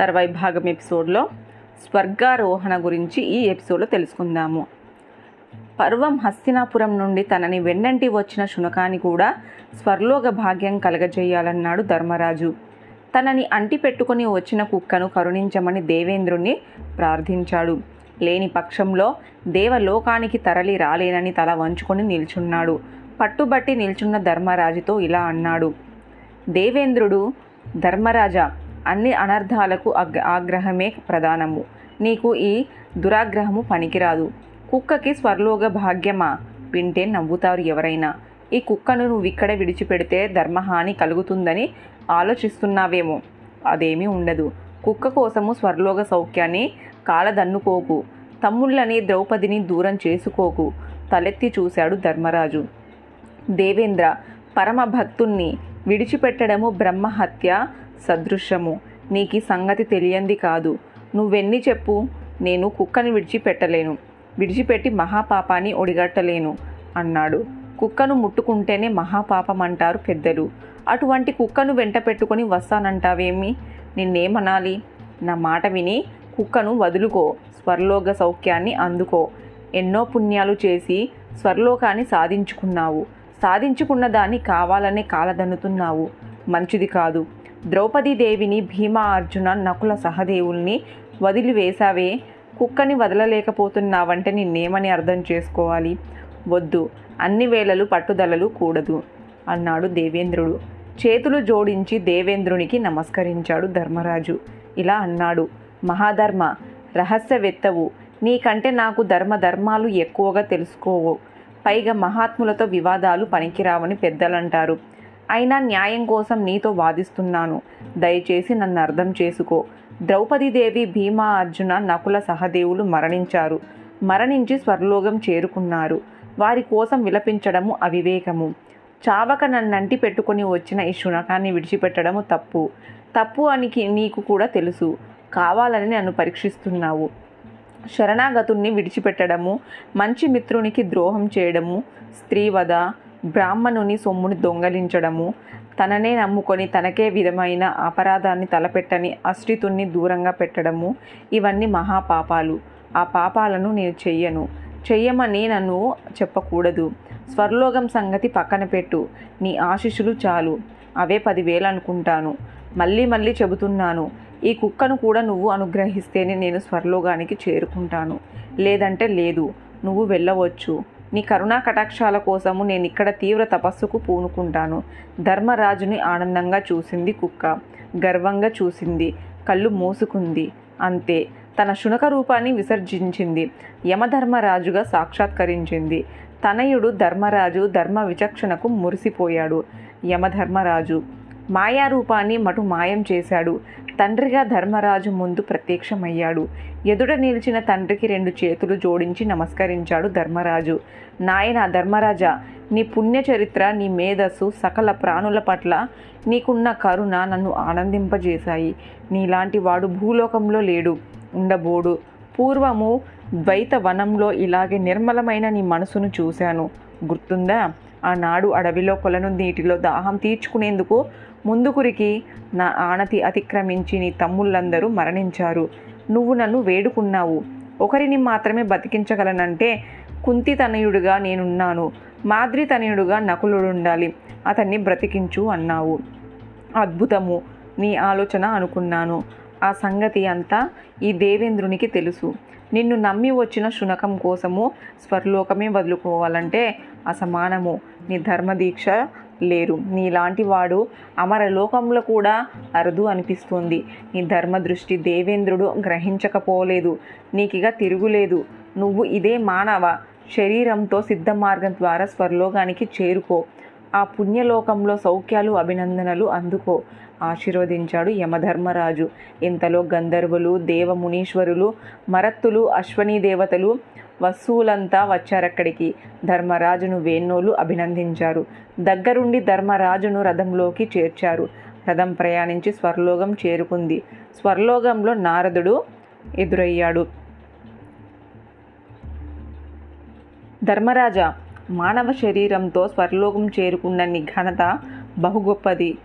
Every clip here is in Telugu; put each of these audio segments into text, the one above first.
తర్వాయి భాగం ఎపిసోడ్లో స్వర్గారోహణ గురించి ఈ ఎపిసోడ్లో తెలుసుకుందాము. పర్వం హస్తినాపురం నుండి తనని వెన్నంటి వచ్చిన శునకాని కూడా స్వర్లోక భాగ్యం కలగజేయాలన్నాడు ధర్మరాజు. తనని అంటి పెట్టుకుని వచ్చిన కుక్కను కరుణించమని దేవేంద్రుణ్ణి ప్రార్థించాడు. లేని పక్షంలో దేవలోకానికి తరలి రాలేనని తల వంచుకొని నిల్చున్నాడు. పట్టుబట్టి నిల్చున్న ధర్మరాజుతో ఇలా అన్నాడు. దేవేంద్రుడు ధర్మరాజా అన్ని అనర్థాలకు అగ్ ఆగ్రహమే ప్రధానము. నీకు ఈ దురాగ్రహము పనికిరాదు. కుక్కకి స్వర్లోక భాగ్యమా? వింటే నవ్వుతారు ఎవరైనా. ఈ కుక్కను నువ్వు ఇక్కడ విడిచిపెడితే ధర్మహాని కలుగుతుందని ఆలోచిస్తున్నావేమో? అదేమీ ఉండదు. కుక్క కోసము స్వర్లోక సౌఖ్యాన్ని కాలదన్నుకోకు. తమ్ముళ్ళని ద్రౌపదిని దూరం చేసుకోకు. తలెత్తి చూశాడు ధర్మరాజు. దేవేంద్ర పరమ భక్తుణ్ణి విడిచిపెట్టడము బ్రహ్మహత్య సదృశ్యము. నీకు సంగతి తెలియంది కాదు. నువ్వెన్ని చెప్పు? నేను కుక్కని విడిచిపెట్టలేను. విడిచిపెట్టి మహాపాపాన్ని ఒడిగట్టలేను అన్నాడు. కుక్కను ముట్టుకుంటేనే మహాపాపం అంటారు పెద్దలు. అటువంటి కుక్కను వెంట పెట్టుకొని వస్తానంటావేమి? నిన్నేమనాలి? నా మాట విని కుక్కను వదులుకో. స్వర్లోక సౌఖ్యాన్ని అందుకో. ఎన్నో పుణ్యాలు చేసి స్వర్లోకాన్ని సాధించుకున్నావు. సాధించుకున్న దాన్ని కావాలనే కాలదన్నుతున్నావు. మంచిది కాదు. ద్రౌపదీదేవిని భీమా అర్జున నకుల సహదేవుల్ని వదిలివేశావే. కుక్కని వదలలేకపోతున్నావంటే నిన్నేమని అర్థం చేసుకోవాలి. వద్దు అన్ని వేళలు పట్టుదలలు కూడదు అన్నాడు దేవేంద్రుడు. చేతులు జోడించి దేవేంద్రునికి నమస్కరించాడు ధర్మరాజు. ఇలా అన్నాడు మహాధర్మ రహస్యవేత్తవు నీకంటే నాకు ధర్మ ధర్మాలు ఎక్కువగా తెలుసుకోవు. పైగా మహాత్ములతో వివాదాలు పనికిరావని పెద్దలంటారు. అయినా న్యాయం కోసం నీతో వాదిస్తున్నాను. దయచేసి నన్ను అర్థం చేసుకో. ద్రౌపదీదేవి భీమా అర్జున నకుల సహదేవులు మరణించారు. మరణించి స్వర్లోకం చేరుకున్నారు. వారి కోసం విలపించడము అవివేకము. చావక నన్నంటి పెట్టుకొని వచ్చిన ఈ శునకాన్ని విడిచిపెట్టడము తప్పు. తప్పు అని నీకు కూడా తెలుసు. కావాలని నన్ను పరీక్షిస్తున్నావు. శరణాగతుణ్ణి విడిచిపెట్టడము మంచి మిత్రునికి ద్రోహం చేయడము స్త్రీవధ బ్రాహ్మణుని సొమ్ముని దొంగలించడము తననే నమ్ముకొని తనకే విధమైన అపరాధాన్ని తలపెట్టని అశ్రితుణ్ణి దూరంగా పెట్టడము ఇవన్నీ మహాపాపాలు. ఆ పాపాలను నేను చెయ్యను. చెయ్యమని నన్ను చెప్పకూడదు. స్వర్లోకం సంగతి పక్కన పెట్టు. నీ ఆశిషులు చాలు. అవే పదివేలు అనుకుంటాను. మళ్ళీ మళ్ళీ చెబుతున్నాను. ఈ కుక్కను కూడా నువ్వు అనుగ్రహిస్తేనే నేను స్వర్లోకానికి చేరుకుంటాను. లేదంటే లేదు. నువ్వు వెళ్ళవచ్చు. నీ కరుణా కటాక్షాల కోసము నేను ఇక్కడ తీవ్ర తపస్సుకు పూనుకుంటాను. ధర్మరాజుని ఆనందంగా చూసింది కుక్క. గర్వంగా చూసింది. కళ్ళు మూసుకుంది. అంతే. తన శునక రూపాన్ని విసర్జించింది. యమధర్మరాజుగా సాక్షాత్కరించింది. తనయుడు ధర్మరాజు ధర్మ విచక్షణకు మురిసిపోయాడు. యమధర్మరాజు. మాయారూపాన్ని మటు మాయం చేశాడు. తండ్రిగా ధర్మరాజు ముందు ప్రత్యక్షమయ్యాడు. ఎదుట నిలిచిన తండ్రికి రెండు చేతులు జోడించి నమస్కరించాడు ధర్మరాజు. నాయన ధర్మరాజా నీ పుణ్యచరిత్ర నీ మేధస్సు సకల ప్రాణుల పట్ల నీకున్న కరుణ నన్ను ఆనందింపజేశాయి. నీలాంటి వాడు భూలోకంలో లేడు ఉండబోడు. పూర్వము ద్వైత వనంలో ఇలాగే నిర్మలమైన నీ మనసును చూశాను. గుర్తుందా? ఆనాడు అడవిలో కొలను నీటిలో దాహం తీర్చుకునేందుకు ముందుకురికి నా ఆనతి అతిక్రమించి నీ తమ్ముళ్ళందరూ మరణించారు. నువ్వు నన్ను వేడుకున్నావు. ఒకరిని మాత్రమే బతికించగలనంటే కుంతి తనయుడుగా నేనున్నాను. మాద్రి తనయుడుగా నకులుడుండాలి అతన్ని బ్రతికించు అన్నావు. అద్భుతము. నీ ఆలోచన అనుకున్నాను. ఆ సంగతి అంతా ఈ దేవేంద్రునికి తెలుసు. నిన్ను నమ్మి వచ్చిన శునకం కోసము స్వర్లోకమే వదులుకోవాలంటే అసమానము. నీ ధర్మదీక్ష లేరు. నీలాంటి వాడు అమరలోకంలో కూడా అరుదు అనిపిస్తుంది. నీ ధర్మ దృష్టి దేవేంద్రుడు గ్రహించకపోలేదు. నీకిగ తిరుగులేదు. నువ్వు ఇదే మానవ. శరీరంతో సిద్ధ మార్గం ద్వారా స్వర్లోకానికి చేరుకో. ఆ పుణ్యలోకంలో సౌఖ్యాలు అభినందనలు అందుకో. ఆశీర్వదించాడు యమధర్మరాజు. ఇంతలో గంధర్వులు దేవమునీశ్వరులు మరత్తులు అశ్వనీ దేవతలు వస్తువులంతా వచ్చారక్కడికి. ధర్మరాజును వేణోలు అభినందించారు. దగ్గరుండి ధర్మరాజును రథంలోకి చేర్చారు. రథం ప్రయాణించి స్వర్లోకం చేరుకుంది. స్వర్లోకంలో నారదుడు ఎదురయ్యాడు. ధర్మరాజా మానవ శరీరంతో స్వర్లోకం చేరుకున్న నీ ఘనత బహు గొప్పది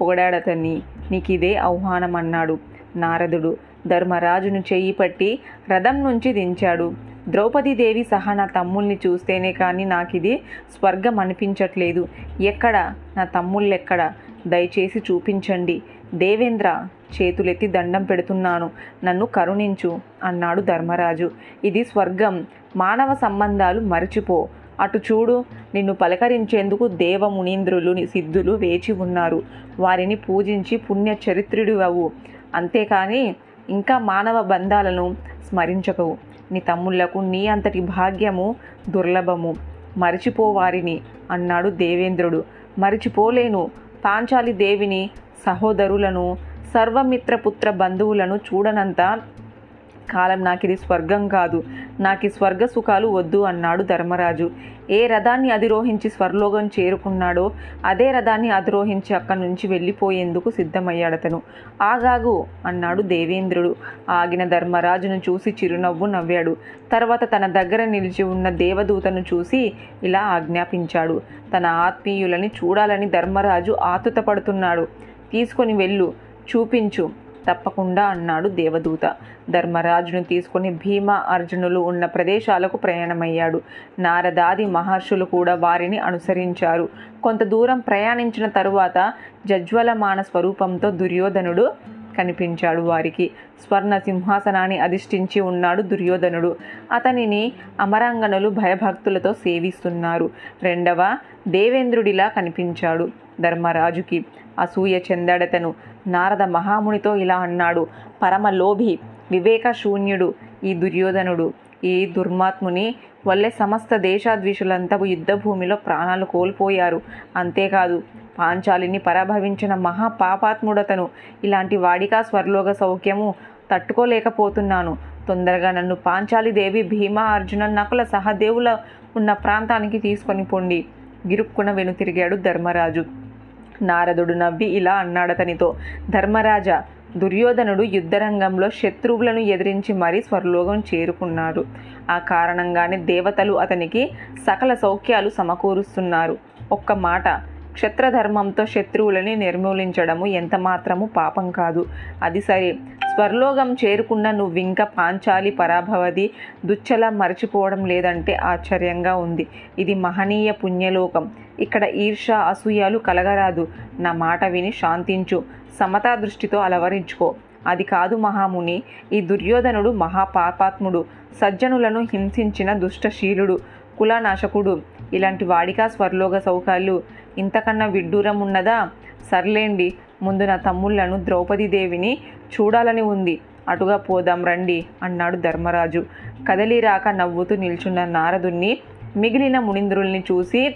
పొగడాడతని నీకిదే ఆహ్వానం అన్నాడు నారదుడు. ధర్మరాజును చెయ్యి పట్టి రథం నుంచి దించాడు. ద్రౌపదీదేవి సహా నా తమ్ముల్ని చూస్తేనే కానీ నాకు ఇది స్వర్గం అనిపించట్లేదు. ఎక్కడ? నా తమ్ముళ్ళెక్కడ? దయచేసి చూపించండి. దేవేంద్ర చేతులెత్తి దండం పెడుతున్నాను. నన్ను కరుణించు అన్నాడు ధర్మరాజు. ఇది స్వర్గం. మానవ సంబంధాలు మరచిపో. అటు చూడు నిన్ను పలకరించేందుకు దేవ మునీంద్రులు సిద్ధులు వేచి ఉన్నారు. వారిని పూజించి పుణ్య చరిత్రుడు అవు అంతేకాని ఇంకా మానవ బంధాలను స్మరించకవు. నీ తమ్ముళ్ళకు నీ అంతటి భాగ్యము దుర్లభము. మరిచిపోవారిని అన్నాడు దేవేంద్రుడు. మరిచిపోలేను. పాంచాలి దేవిని సహోదరులను సర్వమిత్రపుత్ర బంధువులను చూడనంత కాలం నాకు ఇది స్వర్గం కాదు. నాకు ఈ స్వర్గ సుఖాలు వద్దు అన్నాడు ధర్మరాజు. ఏ రథాన్ని అధిరోహించి స్వర్లోకం చేరుకున్నాడో అదే రథాన్ని అధిరోహించి అక్కడి నుంచి వెళ్ళిపోయేందుకు సిద్ధమయ్యాడతను ఆగాగు అన్నాడు దేవేంద్రుడు. ఆగిన ధర్మరాజును చూసి చిరునవ్వు నవ్వాడు. తర్వాత తన దగ్గర నిలిచి ఉన్న దేవదూతను చూసి ఇలా ఆజ్ఞాపించాడు. తన ఆత్మీయులని చూడాలని ధర్మరాజు ఆతుతపడుతున్నాడు. తీసుకొని వెళ్ళు చూపించు. తప్పకుండా అన్నాడు దేవదూత. ధర్మరాజును తీసుకుని భీమ అర్జునులు ఉన్న ప్రదేశాలకు ప్రయాణమయ్యాడు. నారదాది మహర్షులు కూడా వారిని అనుసరించారు. కొంత దూరం ప్రయాణించిన తరువాత జజ్వలమాన స్వరూపంతో దుర్యోధనుడు కనిపించాడు వారికి. స్వర్ణ సింహాసనాన్ని అధిష్ఠించి ఉన్నాడు దుర్యోధనుడు. అతనిని అమరాంగనులు భయభక్తులతో సేవిస్తున్నారు. రెండవ దేవేంద్రుడిలా కనిపించాడు. ధర్మరాజుకి అసూయ చెందాడతను. నారద మహామునితో ఇలా అన్నాడు పరమ లోభి వివేక శూన్యుడు ఈ దుర్యోధనుడు. ఈ దుర్మాత్ముని వల్లే సమస్త దేశాద్విషులంతా యుద్ధభూమిలో ప్రాణాలు కోల్పోయారు. అంతేకాదు పాంచాలిని పరాభవించిన మహా పాపాత్ముడతను ఇలాంటి వాడికా స్వర్లోక సౌఖ్యము తట్టుకోలేకపోతున్నాను. తొందరగా నన్ను పాంచాలి దేవి భీమా అర్జున నకుల సహదేవుల ఉన్న ప్రాంతానికి తీసుకొని పొండి. గిరుక్కున వెనుతిరిగాడు ధర్మరాజు. నారదుడు నవ్వి ఇలా అన్నాడతనితో ధర్మరాజా దుర్యోధనుడు యుద్ధరంగంలో శత్రువులను ఎదిరించి మరీ స్వర్లోకం చేరుకున్నాడు. ఆ కారణంగానే దేవతలు అతనికి సకల సౌఖ్యాలు సమకూరుస్తున్నారు. ఒక్క మాట క్షత్రధర్మంతో శత్రువులని నిర్మూలించడము ఎంతమాత్రము పాపం కాదు. అది సరే స్వర్లోకం చేరుకున్న నువ్వింక పాంచాలి పరాభవది దుచ్చల మరచిపోవడం లేదంటే ఆశ్చర్యంగా ఉంది. ఇది మహనీయ పుణ్యలోకం. ఇక్కడ ఈర్ష అసూయాలు కలగరాదు. నా మాట విని శాంతించు. సమతా దృష్టితో అలవరించుకో. అది కాదు మహాముని. ఈ దుర్యోధనుడు మహాపాపాత్ముడు. సజ్జనులను హింసించిన దుష్టశీలుడు. కులనాశకుడు. ఇలాంటి వాడికా స్వర్లోక సౌకాలు ఇంతకన్నా విడ్డూరం ఉన్నదా సర్లేండి. ముందు నా తమ్ముళ్ళను ద్రౌపదీదేవిని చూడాలని ఉంది. అటుగా పోదాం రండి అన్నాడు ధర్మరాజు. కదలిరాక నవ్వుతూ నిల్చున్న నారదుణ్ణి మిగిలిన మునింద్రుల్ని చూసి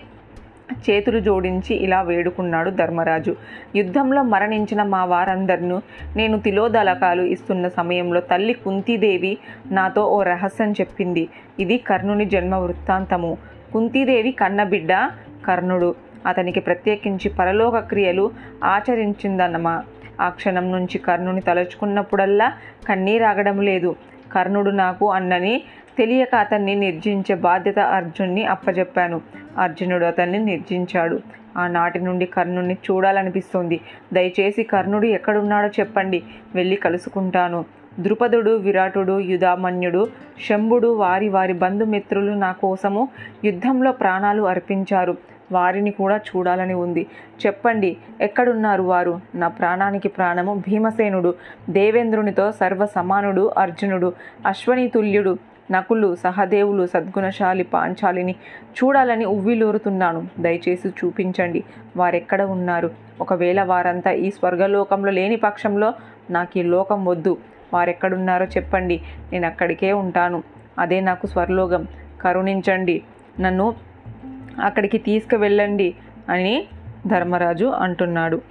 చేతులు జోడించి ఇలా వేడుకున్నాడు ధర్మరాజు. యుద్ధంలో మరణించిన మా వారందరినూ నేను తిలోదలకాలు ఇస్తున్న సమయంలో తల్లి కుంతీదేవి నాతో ఓ రహస్యం చెప్పింది. ఇది కర్ణుని జన్మ వృత్తాంతము. కుంతీదేవి కన్నబిడ్డ కర్ణుడు. అతనికి ప్రత్యేకించి పరలోక క్రియలు ఆచరించిందన్నమా. ఆ క్షణం నుంచి కర్ణుని తలుచుకున్నప్పుడల్లా కన్నీరాగడం లేదు. కర్ణుడు నాకు అన్నని తెలియక అతన్ని నిర్జించే బాధ్యత అర్జున్ని అప్పజెప్పాను. అర్జునుడు అతన్ని నిర్జించాడు. ఆనాటి నుండి కర్ణుణ్ణి చూడాలనిపిస్తుంది. దయచేసి కర్ణుడు ఎక్కడున్నాడో చెప్పండి. వెళ్ళి కలుసుకుంటాను. ద్రుపదుడు విరాటుడు యుధామన్యుడు శంభుడు వారి వారి బంధుమిత్రులు నా కోసము యుద్ధంలో ప్రాణాలు అర్పించారు. వారిని కూడా చూడాలని ఉంది. చెప్పండి ఎక్కడున్నారు వారు? నా ప్రాణానికి ప్రాణము భీమసేనుడు దేవేంద్రునితో సర్వ సమానుడు అర్జునుడు అశ్వనీతుల్యుడు నకులు సహదేవులు సద్గుణశాలి పాంచాలిని చూడాలని ఉవ్విలూరుతున్నాను. దయచేసి చూపించండి వారెక్కడ ఉన్నారు. ఒకవేళ వారంతా ఈ స్వర్గలోకంలో లేని పక్షంలో నాకు ఈ లోకం వద్దు. వారెక్కడున్నారో చెప్పండి. నేను అక్కడికే ఉంటాను. అదే నాకు స్వర్లోకం. కరుణించండి. నన్ను అక్కడికి తీసుకువెళ్ళండి అని ధర్మరాజు అంటున్నాడు.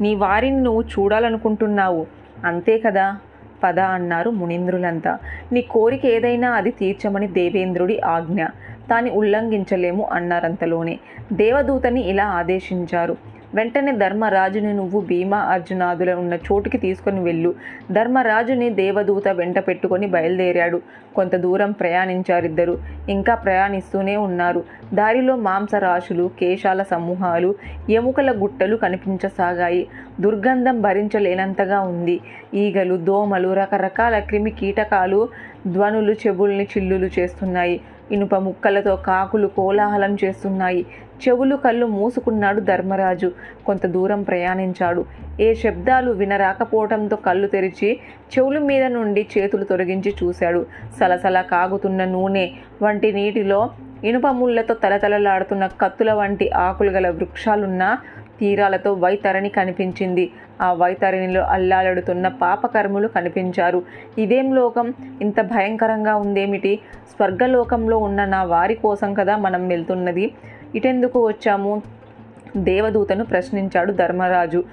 నీ వారిని నువ్వు చూడాలనుకుంటున్నావు. అంతే కదా? పద అన్నారు మునీంద్రులంతా. నీ కోరిక ఏదైనా అది తీర్చమని దేవేంద్రుడి ఆజ్ఞ. తాని ఉల్లంఘించలేము అన్నారంతలోనే. దేవదూతని ఇలా ఆదేశించారు. వెంటనే ధర్మరాజుని నువ్వు భీమా అర్జునాదుల ఉన్న చోటుకి తీసుకొని వెళ్ళు. ధర్మరాజుని దేవదూత వెంట పెట్టుకొని బయలుదేరాడు. కొంత దూరం ప్రయాణించారిద్దరు. ఇంకా ప్రయాణిస్తూనే ఉన్నారు. దారిలో మాంసరాశులు కేశాల సమూహాలు ఎముకల గుట్టలు కనిపించసాగాయి. దుర్గంధం భరించలేనంతగా ఉంది. ఈగలు దోమలు రకరకాల క్రిమి కీటకాలు ధ్వనులు చెవుల్ని చిల్లులు చేస్తున్నాయి. ఇనుప ముక్కలతో కాకులు కోలాహలం చేస్తున్నాయి. చెవులు కళ్ళు మూసుకున్నాడు ధర్మరాజు. కొంత దూరం ప్రయాణించాడు. ఏ శబ్దాలు వినరాకపోవడంతో కళ్ళు తెరిచి చెవుల మీద నుండి చేతులు తొలగించి చూశాడు. సలసల కాగుతున్న నూనె వంటి నీటిలో ఇనుప ముళ్ళతో తలతలలాడుతున్న కత్తుల వంటి ఆకులు గల వృక్షాలున్న తీరాలతో వైతరణి కనిపించింది. ఆ వైతరణిలో అల్లాలడుతున్న పాపకర్ములు కనిపించారు. ఇదేం లోకం? ఇంత భయంకరంగా ఉందేమిటి? స్వర్గలోకంలో ఉన్న నా వారి కోసం కదా మనం వెళ్తున్నది. ఇటెందుకు వచ్చాము? దేవదూతను ప్రశ్నించాడు ధర్మరాజు.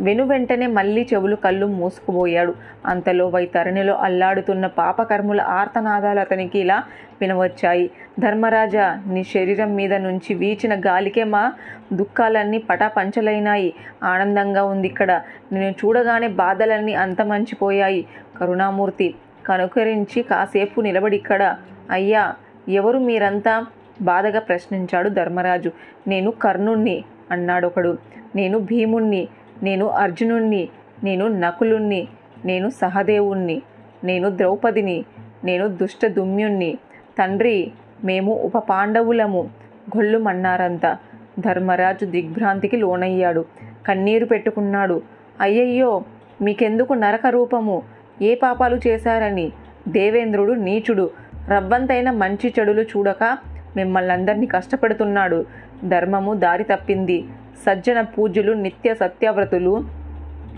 వెను వెంటనే మళ్ళీ చెవులు కళ్ళు మూసుకుపోయాడు. అంతలో వైతరణిలో అల్లాడుతున్న పాపకర్ముల ఆర్తనాదాలు అతనికి ఇలా వినవచ్చాయి. ధర్మరాజా నీ శరీరం మీద నుంచి వీచిన గాలికే మా దుఃఖాలన్నీ పటాపంచలైనాయి. ఆనందంగా ఉంది ఇక్కడ నేను చూడగానే బాధలన్నీ అంతమంచిపోయాయి. కరుణామూర్తి కనుకరించి కాసేపు నిలబడి ఇక్కడ అయ్యా ఎవరు మీరంతా? బాధగా ప్రశ్నించాడు ధర్మరాజు. నేను కర్ణుణ్ణి అన్నాడొకడు. నేను భీముణ్ణి నేను అర్జునుణ్ణి నేను నకులుణ్ణి నేను సహదేవుణ్ణి నేను ద్రౌపదిని నేను దుష్టదుమ్యుణ్ణి. తండ్రి మేము ఉప పాండవులము. గొల్లుమన్నారంతా. ధర్మరాజు దిగ్భ్రాంతికి లోనయ్యాడు. కన్నీరు పెట్టుకున్నాడు. అయ్యయ్యో మీకెందుకు నరక రూపము ఏ పాపాలు చేశారని? దేవేంద్రుడు నీచుడు. రవ్వంతైన మంచి చెడులు చూడక మిమ్మల్ని అందరినీ కష్టపెడుతున్నాడు. ధర్మము దారి తప్పింది. సజ్జన పూజలు నిత్య సత్యవ్రతులు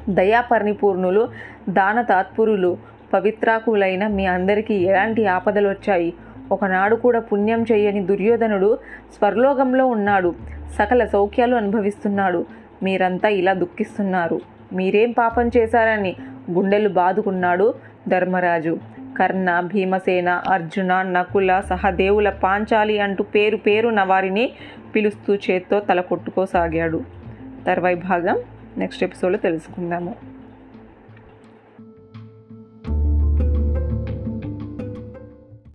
దయాపరిపూర్ణులు దాన తాత్పురులు పవిత్రాకులైన మీ అందరికీ ఎలాంటి ఆపదలు వచ్చాయి ఒకనాడు కూడా పుణ్యం చేయని దుర్యోధనుడు స్వర్లోకంలో ఉన్నాడు. సకల సౌఖ్యాలు అనుభవిస్తున్నాడు. మీరంతా ఇలా దుఃఖిస్తున్నారు. మీరేం పాపం చేశారని గుండెలు బాదుకున్నాడు ధర్మరాజు. కర్ణ భీమసేన అర్జున నకుల సహదేవుల పాంచాలి అంటూ పేరు పేరున వారిని పిలుస్తూ చేత్తో తల కొట్టుకోసాగాడు. తర్వాయి భాగం నెక్స్ట్ ఎపిసోడ్లో తెలుసుకుందాము.